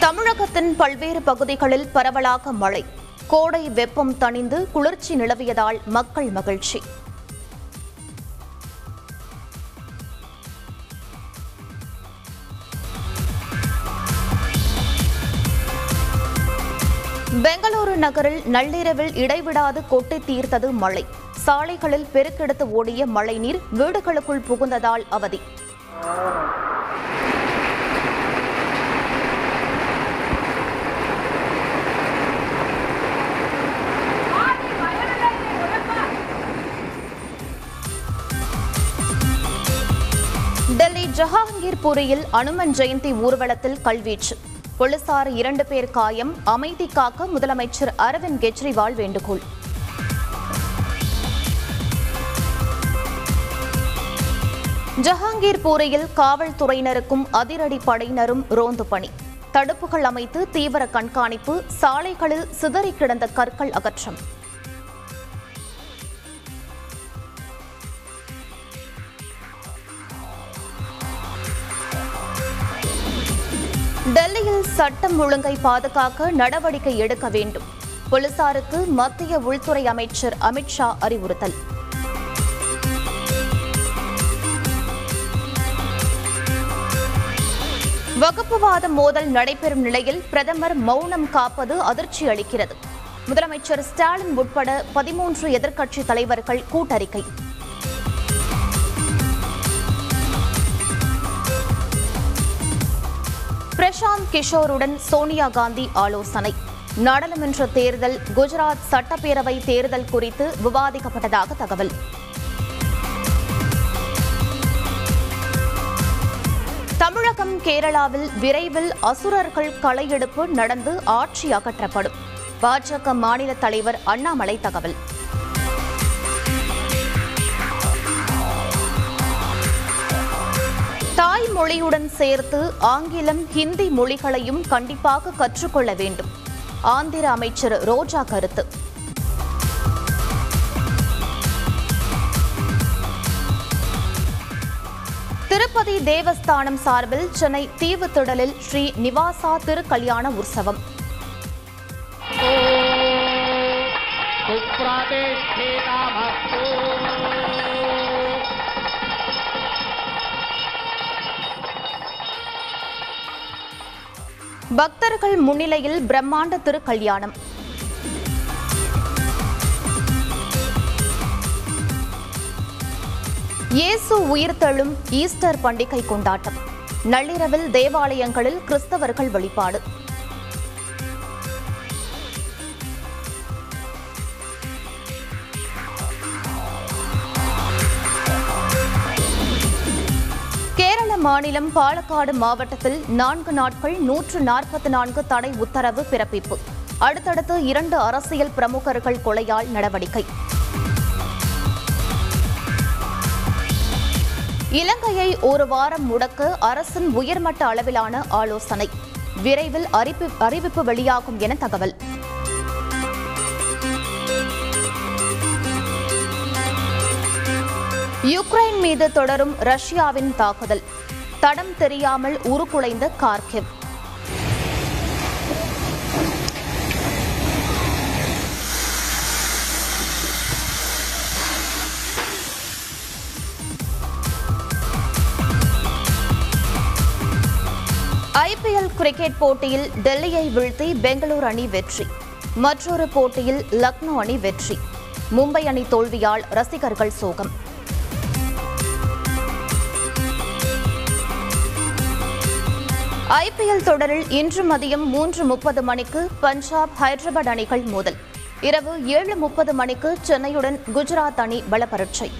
தமிழகத்தின் பல்வேறு பகுதிகளில் பரவலாக மழை. கோடை வெப்பம் தணிந்து குளிர்ச்சி நிலவியதால் மக்கள் மகிழ்ச்சி. பெங்களூரு நகரில் நள்ளிரவில் இடைவிடாது கொட்டி தீர்த்தது மழை. சாலைகளில் பெருக்கெடுத்து ஓடிய மழைநீர் வீடுகளுக்குள் புகுந்ததால் அவதி. ஜஹாங்கீர்புரியில் அனுமன் ஜெயந்தி ஊர்வலத்தில் கல்வீச்சு. போலீசார் இரண்டு பேர் காயம். அமைதி காக்க முதலமைச்சர் அரவிந்த் கெஜ்ரிவால் வேண்டுகோள். ஜஹாங்கீர்பூரியில் காவல்துறையினருக்கும் அதிரடி படையினரும் ரோந்து பணி. தடுப்புகள் அமைத்து தீவிர கண்காணிப்பு. சாலைகளில் சிதறி கிடந்த கற்கள் அகற்றம். டெல்லியில் சட்டம் ஒழுங்கை பாதுகாக்க நடவடிக்கை எடுக்க வேண்டும். போலீசாருக்கு மத்திய உள்துறை அமைச்சர் அமித்ஷா அறிவுறுத்தல். வகுப்புவாத மோதல் நடைபெறும் நிலையில் பிரதமர் மௌனம் காப்பது அதிர்ச்சி அளிக்கிறது. முதலமைச்சர் ஸ்டாலின் உட்பட பதிமூன்று எதிர்க்கட்சி தலைவர்கள் கூட்டறிக்கை. பிரசாந்த் கிஷோருடன் சோனியா காந்தி ஆலோசனை. நாடாளுமன்ற தேர்தல் குஜராத் சட்டப்பேரவை தேர்தல் குறித்து விவாதிக்கப்பட்டதாக தகவல். தமிழகம் கேரளாவில் விரைவில் அசுரர்கள் களையெடுப்பு நடந்து ஆட்சி அகற்றப்படும். பாஜக மாநில தலைவர் அண்ணாமலை தகவல். தாய்மொழியுடன் சேர்த்து ஆங்கிலம் ஹிந்தி மொழிகளையும் கண்டிப்பாக கற்றுக்கொள்ள வேண்டும். ஆந்திர அமைச்சர் ரோஜா கருத்து. திருப்பதி தேவஸ்தானம் சார்பில் சென்னை தீவுத்திடலில் ஸ்ரீ நிவாசா திருக்கல்யாண உற்சவம். குப்ராதேஷ்டேதாமஸ்தூ பக்தர்கள் முன்னிலையில் பிரம்மாண்ட திருக்கல்யாணம். இயேசு உயிர்த்தெழும் ஈஸ்டர் பண்டிகை கொண்டாட்டம். நள்ளிரவில் தேவாலயங்களில் கிறிஸ்தவர்கள் வழிபாடு. மாநிலம் பாலக்காடு மாவட்டத்தில் நான்கு நாட்கள் நூற்று நாற்பத்தி நான்கு தடை உத்தரவு பிறப்பிப்பு. அடுத்தடுத்து இரண்டு அரசியல் பிரமுகர்கள் கொலையால் நடவடிக்கை. இலங்கையை ஒரு வாரம் முடக்க அரசின் உயர்மட்ட அளவிலான ஆலோசனை. விரைவில் அறிவிப்பு வெளியாகும் என தகவல். யுக்ரைன் மீது தொடரும் ரஷ்யாவின் தாக்குதல். தடம் தெரியாமல் உருக்குலைந்த கார்கிவ் ஐபிஎல் கிரிக்கெட் போட்டியில் டெல்லியை வீழ்த்தி பெங்களூரு அணி வெற்றி. மற்றொரு போட்டியில் லக்னோ அணி வெற்றி. மும்பை அணி தோல்வியால் ரசிகர்கள் சோகம். ஐபிஎல் தொடரில் இன்று மதியம் மூன்று முப்பது மணிக்கு பஞ்சாப் ஹைதராபாத் அணிகள் மோதல். இரவு ஏழு முப்பது மணிக்கு சென்னையுடன் குஜராத் அணி பலப்பரட்சை.